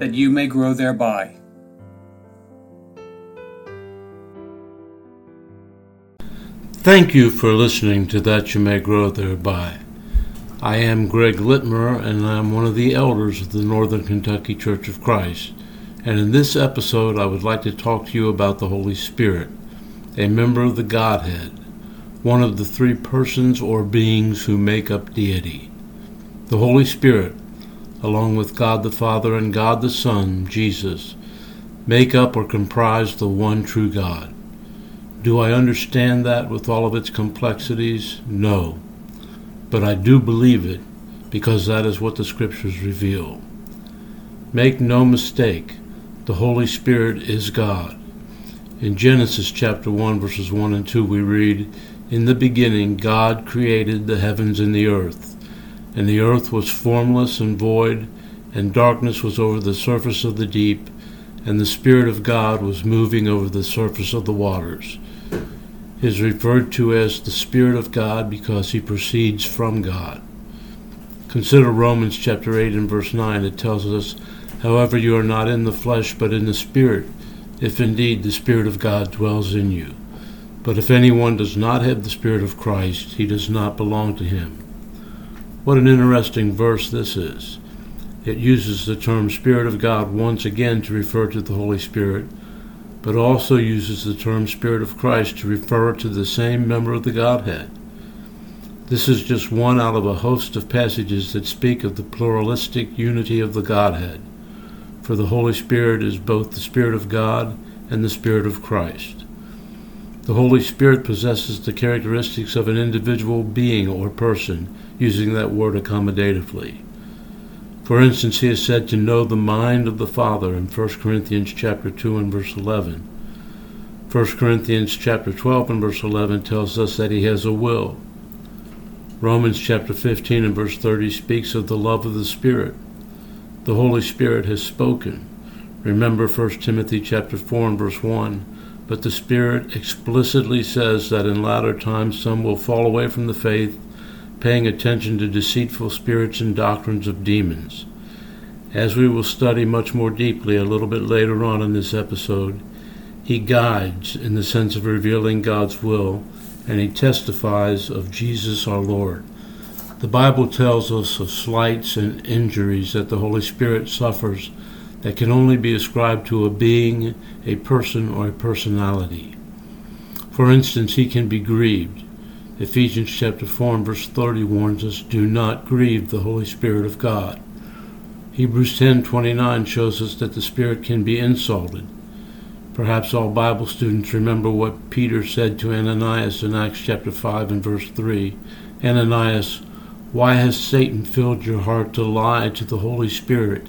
that you may grow thereby. Thank you for listening to That You May Grow Thereby. I am Greg Littmer, and I'm one of the elders of the Northern Kentucky Church of Christ. And in this episode, I would like to talk to you about the Holy Spirit, a member of the Godhead, one of the three persons or beings who make up deity. The Holy Spirit, along with God the Father and God the Son, Jesus, make up or comprise the one true God. Do I understand that with all of its complexities? No. But I do believe it because that is what the Scriptures reveal. Make no mistake, the Holy Spirit is God. In Genesis chapter 1, verses 1 and 2, we read, In the beginning God created the heavens and the earth, and the earth was formless and void, and darkness was over the surface of the deep, and the Spirit of God was moving over the surface of the waters is referred to as the Spirit of God because he proceeds from God. Consider Romans chapter 8 and verse 9. It tells us, However, you are not in the flesh, but in the Spirit, if indeed the Spirit of God dwells in you. But if anyone does not have the Spirit of Christ, he does not belong to him. What an interesting verse this is. It uses the term Spirit of God once again to refer to the Holy Spirit but also uses the term Spirit of Christ to refer to the same member of the Godhead. This is just one out of a host of passages that speak of the pluralistic unity of the Godhead, for the Holy Spirit is both the Spirit of God and the Spirit of Christ. The Holy Spirit possesses the characteristics of an individual being or person, using that word accommodatively. For instance, he is said to know the mind of the Father in 1 Corinthians chapter 2 and verse 11. 1 Corinthians chapter 12 and verse 11 tells us that he has a will. Romans chapter 15 and verse 30 speaks of the love of the Spirit. The Holy Spirit has spoken. Remember 1 Timothy chapter 4 and verse 1. But the Spirit explicitly says that in latter times some will fall away from the faith paying attention to deceitful spirits and doctrines of demons. As we will study much more deeply a little bit later on in this episode, he guides in the sense of revealing God's will, and he testifies of Jesus our Lord. The Bible tells us of slights and injuries that the Holy Spirit suffers that can only be ascribed to a being, a person, or a personality. For instance, he can be grieved. Ephesians chapter 4 and verse 30 warns us, do not grieve the Holy Spirit of God. Hebrews 10:29 shows us that the Spirit can be insulted. Perhaps all Bible students remember what Peter said to Ananias in Acts chapter 5 and verse 3. Ananias, why has Satan filled your heart to lie to the Holy Spirit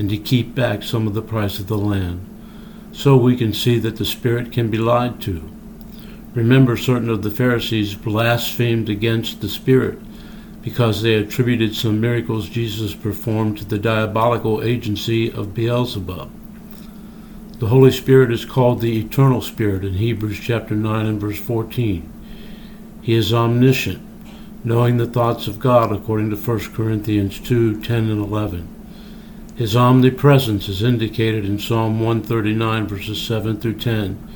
and to keep back some of the price of the land? So we can see that the Spirit can be lied to. Remember, certain of the Pharisees blasphemed against the Spirit because they attributed some miracles Jesus performed to the diabolical agency of Beelzebub. The Holy Spirit is called the Eternal Spirit in Hebrews chapter 9 and verse 14. He is omniscient, knowing the thoughts of God according to 1 Corinthians 2 10 and 11. His omnipresence is indicated in Psalm 139 verses 7 through 10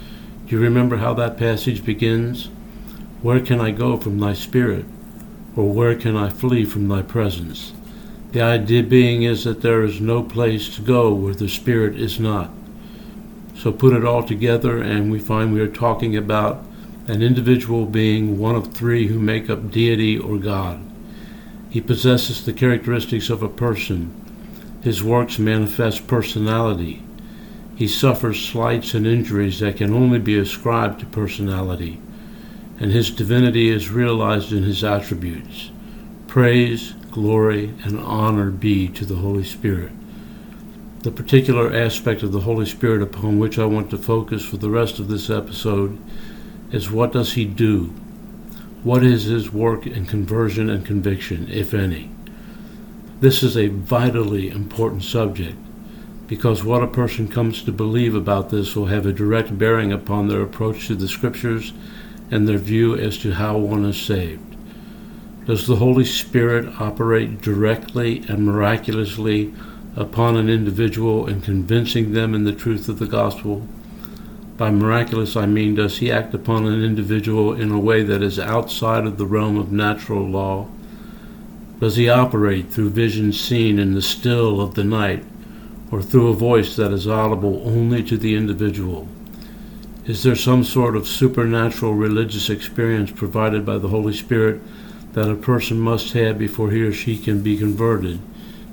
do you remember how that passage begins? Where can I go from thy spirit? Or where can I flee from thy presence? The idea being is that there is no place to go where the spirit is not. So put it all together, and we find we are talking about an individual being, one of three who make up deity or God. He possesses the characteristics of a person. His works manifest personality. He suffers slights and injuries that can only be ascribed to personality, and his divinity is realized in his attributes. Praise, glory, and honor be to the Holy Spirit. The particular aspect of the Holy Spirit upon which I want to focus for the rest of this episode is what does he do? What is his work in conversion and conviction, if any? This is a vitally important subject because what a person comes to believe about this will have a direct bearing upon their approach to the Scriptures and their view as to how one is saved. Does the Holy Spirit operate directly and miraculously upon an individual in convincing them in the truth of the gospel? By miraculous, I mean, does he act upon an individual in a way that is outside of the realm of natural law? Does he operate through visions seen in the still of the night, or through a voice that is audible only to the individual? Is there some sort of supernatural religious experience provided by the Holy Spirit that a person must have before he or she can be converted?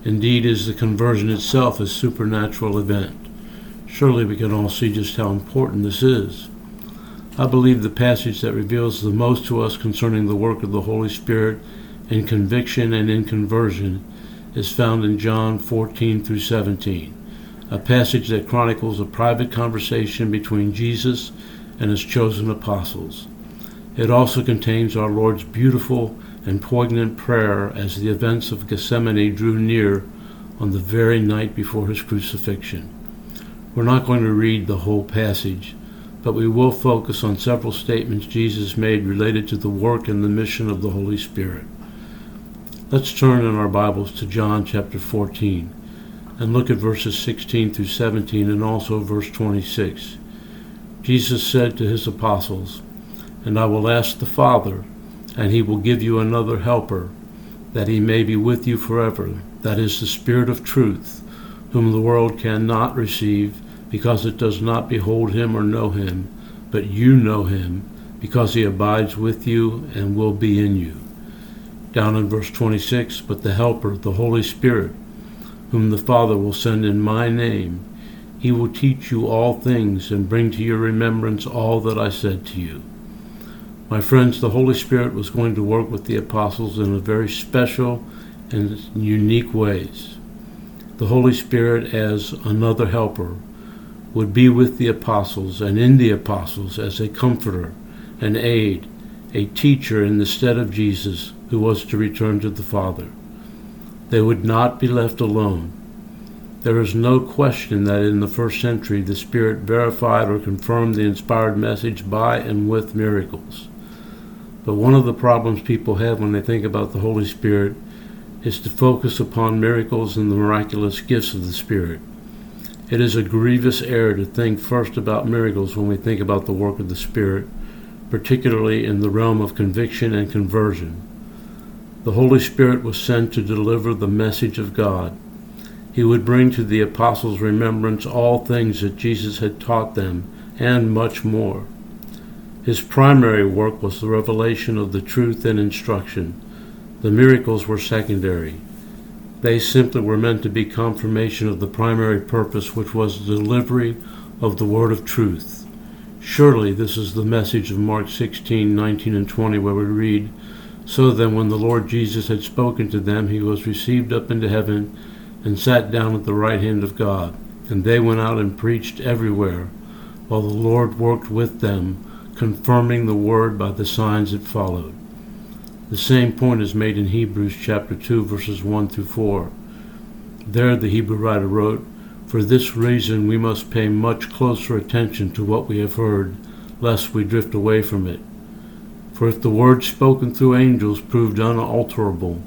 Indeed, is the conversion itself a supernatural event? Surely we can all see just how important this is. I believe the passage that reveals the most to us concerning the work of the Holy Spirit in conviction and in conversion is found in John 14 through 17, a passage that chronicles a private conversation between Jesus and his chosen apostles. It also contains our Lord's beautiful and poignant prayer as the events of Gethsemane drew near on the very night before his crucifixion. We're not going to read the whole passage, but we will focus on several statements Jesus made related to the work and the mission of the Holy Spirit. Let's turn in our Bibles to John chapter 14 and look at verses 16 through 17 and also verse 26. Jesus said to his apostles, And I will ask the Father, and he will give you another helper, that he may be with you forever. That is the Spirit of truth, whom the world cannot receive, because it does not behold him or know him. But you know him, because he abides with you and will be in you. Down in verse 26, but the Helper, the Holy Spirit, whom the Father will send in my name, he will teach you all things and bring to your remembrance all that I said to you. My friends, the Holy Spirit was going to work with the apostles in a very special and unique ways. The Holy Spirit, as another helper, would be with the apostles and in the apostles as a comforter, an aid, a teacher in the stead of Jesus who was to return to the Father. They would not be left alone. There is no question that in the first century the Spirit verified or confirmed the inspired message by and with miracles. But one of the problems people have when they think about the Holy Spirit is to focus upon miracles and the miraculous gifts of the Spirit. It is a grievous error to think first about miracles when we think about the work of the Spirit, particularly in the realm of conviction and conversion. The Holy Spirit was sent to deliver the message of God. He would bring to the apostles' remembrance all things that Jesus had taught them, and much more. His primary work was the revelation of the truth and instruction. The miracles were secondary. They simply were meant to be confirmation of the primary purpose, which was the delivery of the word of truth. Surely this is the message of Mark 16, 19, and 20, where we read, So then, when the Lord Jesus had spoken to them, he was received up into heaven and sat down at the right hand of God. And they went out and preached everywhere, while the Lord worked with them confirming the word by the signs that followed. The same point is made in Hebrews chapter 2 verses 1 through 4. There the Hebrew writer wrote, For this reason we must pay much closer attention to what we have heard, lest we drift away from it. For if the word spoken through angels proved unalterable,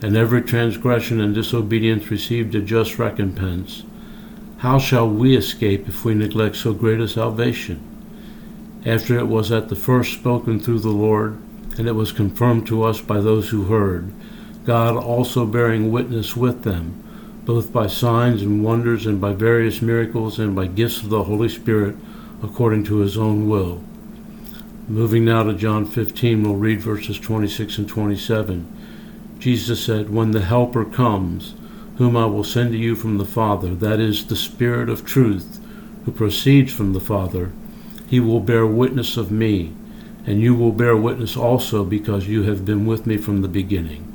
and every transgression and disobedience received a just recompense, how shall we escape if we neglect so great a salvation? after it was at the first spoken through the Lord, and it was confirmed to us by those who heard, God also bearing witness with them, both by signs and wonders, and by various miracles, and by gifts of the Holy Spirit, according to his own will. Moving now to John 15, we'll read verses 26 and 27. Jesus said, When the Helper comes, whom I will send to you from the Father, that is, the Spirit of truth, who proceeds from the Father, he will bear witness of me, and you will bear witness also because you have been with me from the beginning.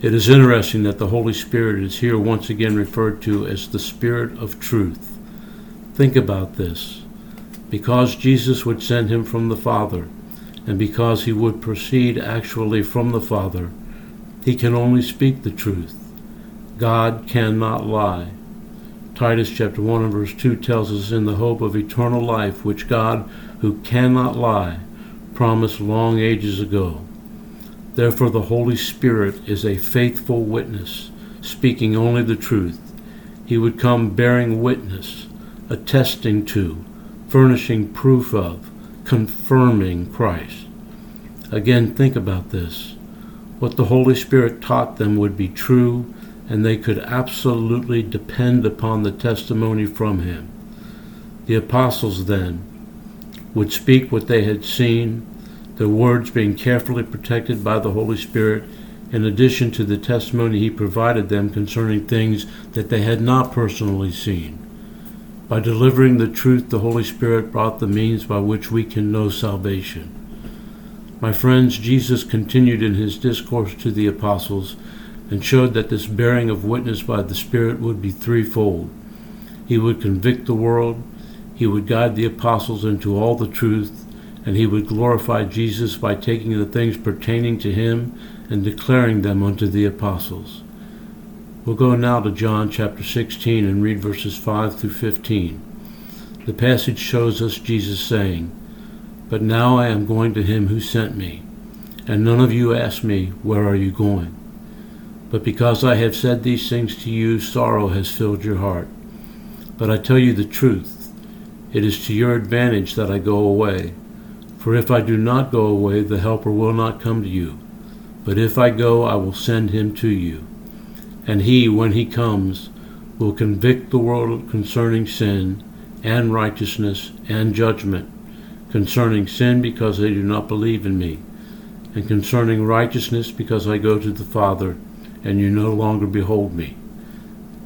It is interesting that the Holy Spirit is here once again referred to as the Spirit of truth. Think about this. Because Jesus would send him from the Father, and because he would proceed actually from the Father, he can only speak the truth. God cannot lie. Titus chapter 1 and verse 2 tells us in the hope of eternal life, which God, who cannot lie, promised long ages ago. Therefore, the Holy Spirit is a faithful witness, speaking only the truth. He would come bearing witness, attesting to, furnishing proof of, confirming Christ. Again, think about this. What the Holy Spirit taught them would be true and they could absolutely depend upon the testimony from him. The apostles then would speak what they had seen, their words being carefully protected by the Holy Spirit, in addition to the testimony he provided them concerning things that they had not personally seen. By delivering the truth, the Holy Spirit brought the means by which we can know salvation. My friends, Jesus continued in his discourse to the apostles and showed that this bearing of witness by the Spirit would be threefold. He would convict the world, he would guide the apostles into all the truth, and he would glorify Jesus by taking the things pertaining to him and declaring them unto the apostles. We'll go now to John chapter 16 and read verses 5 through 15. The passage shows us Jesus saying, But now I am going to him who sent me, and none of you ask me, Where are you going? But because I have said these things to you, sorrow has filled your heart. But I tell you the truth. It is to your advantage that I go away. For if I do not go away, the Helper will not come to you. But if I go, I will send him to you. And he, when he comes, will convict the world concerning sin and righteousness and judgment, concerning sin because they do not believe in me, and concerning righteousness because I go to the Father and you no longer behold me.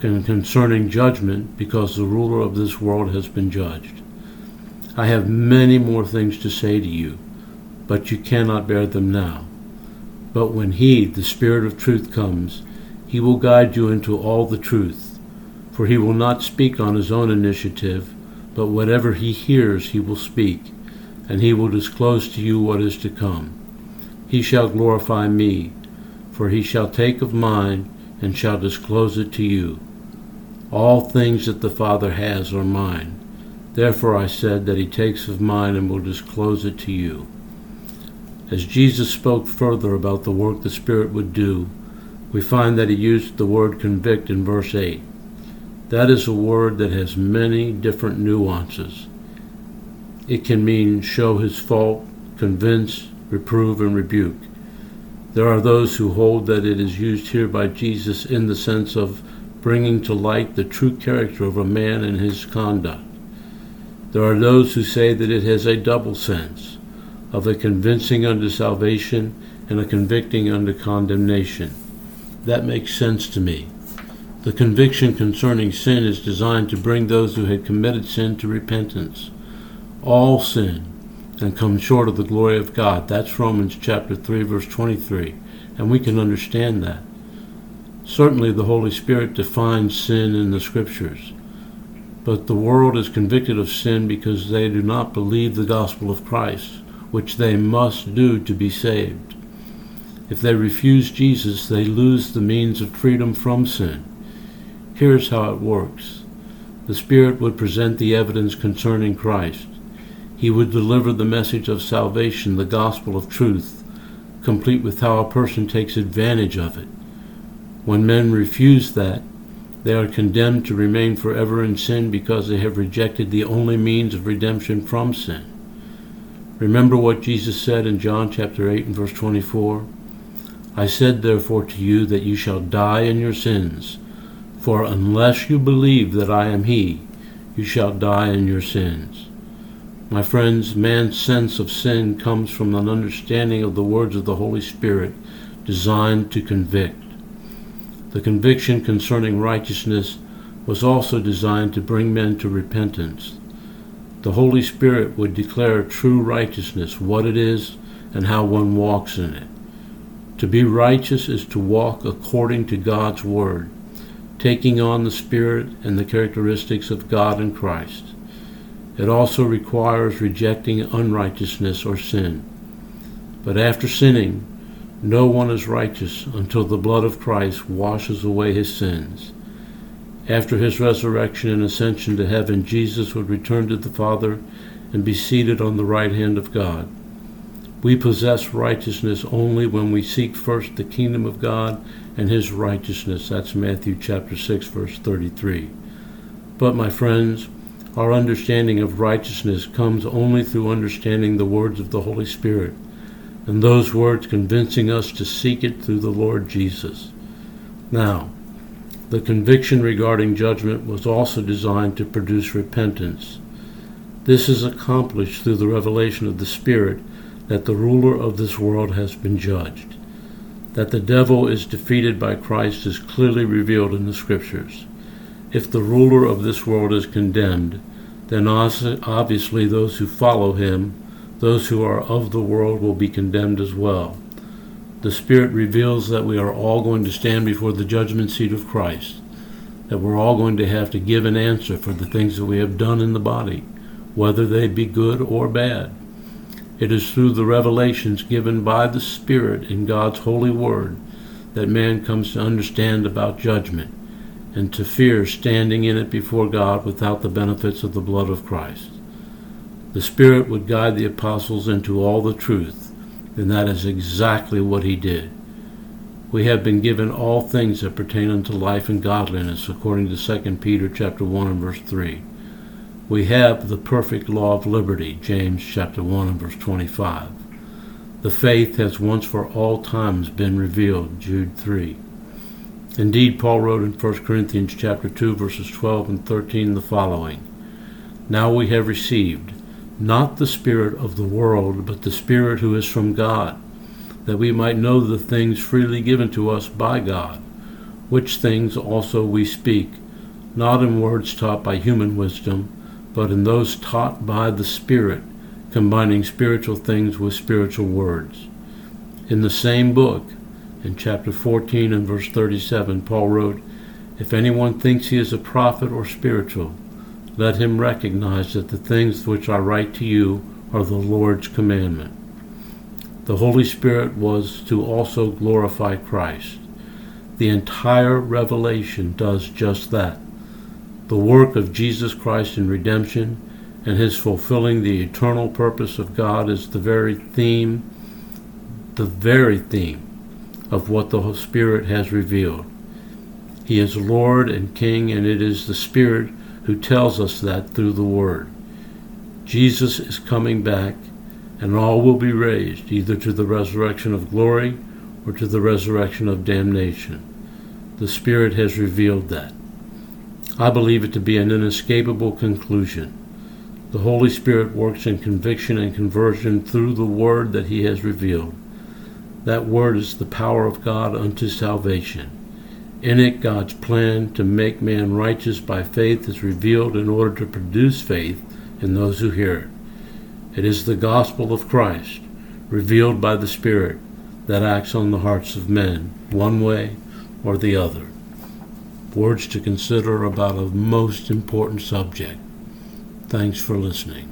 And concerning judgment, because the ruler of this world has been judged. I have many more things to say to you, but you cannot bear them now. But when He, the Spirit of truth, comes, He will guide you into all the truth. For He will not speak on His own initiative, but whatever He hears, He will speak, and He will disclose to you what is to come. He shall glorify me for he shall take of mine and shall disclose it to you. All things that the Father has are mine. Therefore I said that he takes of mine and will disclose it to you. As Jesus spoke further about the work the Spirit would do, we find that he used the word convict in verse 8. That is a word that has many different nuances. It can mean show his fault, convince, reprove, and rebuke. There are those who hold that it is used here by Jesus in the sense of bringing to light the true character of a man and his conduct. There are those who say that it has a double sense of a convincing unto salvation and a convicting unto condemnation. That makes sense to me. The conviction concerning sin is designed to bring those who had committed sin to repentance. All sin, and come short of the glory of God. That's Romans chapter 3 verse 23, and we can understand that. Certainly the Holy Spirit defines sin in the scriptures. But the world is convicted of sin because they do not believe the gospel of Christ, which they must do to be saved. If they refuse Jesus, they lose the means of freedom from sin. Here's how it works. The Spirit would present the evidence concerning Christ. He would deliver the message of salvation, the gospel of truth, complete with how a person takes advantage of it. When men refuse that, they are condemned to remain forever in sin because they have rejected the only means of redemption from sin. Remember what Jesus said in John chapter 8 and verse 24? I said therefore to you that you shall die in your sins, for unless you believe that I am He, you shall die in your sins. My friends, man's sense of sin comes from an understanding of the words of the Holy Spirit designed to convict. The conviction concerning righteousness was also designed to bring men to repentance. The Holy Spirit would declare true righteousness, what it is, and how one walks in it. To be righteous is to walk according to God's Word, taking on the Spirit and the characteristics of God and Christ. It also requires rejecting unrighteousness or sin. But after sinning, no one is righteous until the blood of Christ washes away his sins. After his resurrection and ascension to heaven, Jesus would return to the Father and be seated on the right hand of God. We possess righteousness only when we seek first the kingdom of God and his righteousness. That's Matthew chapter 6 verse 33. But my friends, our understanding of righteousness comes only through understanding the words of the Holy Spirit, and those words convincing us to seek it through the Lord Jesus. Now, the conviction regarding judgment was also designed to produce repentance. This is accomplished through the revelation of the Spirit that the ruler of this world has been judged. That the devil is defeated by Christ is clearly revealed in the Scriptures. If the ruler of this world is condemned, then obviously those who follow him, those who are of the world, will be condemned as well. The Spirit reveals that we are all going to stand before the judgment seat of Christ, that we're all going to have to give an answer for the things that we have done in the body, whether they be good or bad. It is through the revelations given by the Spirit in God's holy word that man comes to understand about judgment and to fear standing in it before God without the benefits of the blood of Christ. The Spirit would guide the apostles into all the truth, and that is exactly what he did. We have been given all things that pertain unto life and godliness, according to 2 Peter chapter 1 and verse 3 we have the perfect law of liberty, James chapter 1 and verse 25. The faith has once for all times been revealed, Jude 3. Indeed, Paul wrote in 1 Corinthians chapter 2 verses 12 and 13 the following: Now we have received not the spirit of the world, but the spirit who is from God, that we might know the things freely given to us by God, which things also we speak, not in words taught by human wisdom, but in those taught by the Spirit, combining spiritual things with spiritual words. In the same book, in chapter 14 and verse 37, Paul wrote, If anyone thinks he is a prophet or spiritual, let him recognize that the things which I write to you are the Lord's commandment. The Holy Spirit was to also glorify Christ. The entire revelation does just that the work of Jesus Christ in redemption and his fulfilling the eternal purpose of God is the very theme, the very theme of what the Spirit has revealed. He is Lord and King, and it is the Spirit who tells us that through the Word. Jesus is coming back, and all will be raised, either to the resurrection of glory or to the resurrection of damnation. The Spirit has revealed that. I believe it to be an inescapable conclusion. The Holy Spirit works in conviction and conversion through the Word that He has revealed. That Word is the power of God unto salvation. In it, God's plan to make man righteous by faith is revealed in order to produce faith in those who hear it. It is the gospel of Christ, revealed by the Spirit, that acts on the hearts of men, one way or the other words to consider about a most important subject. Thanks for listening.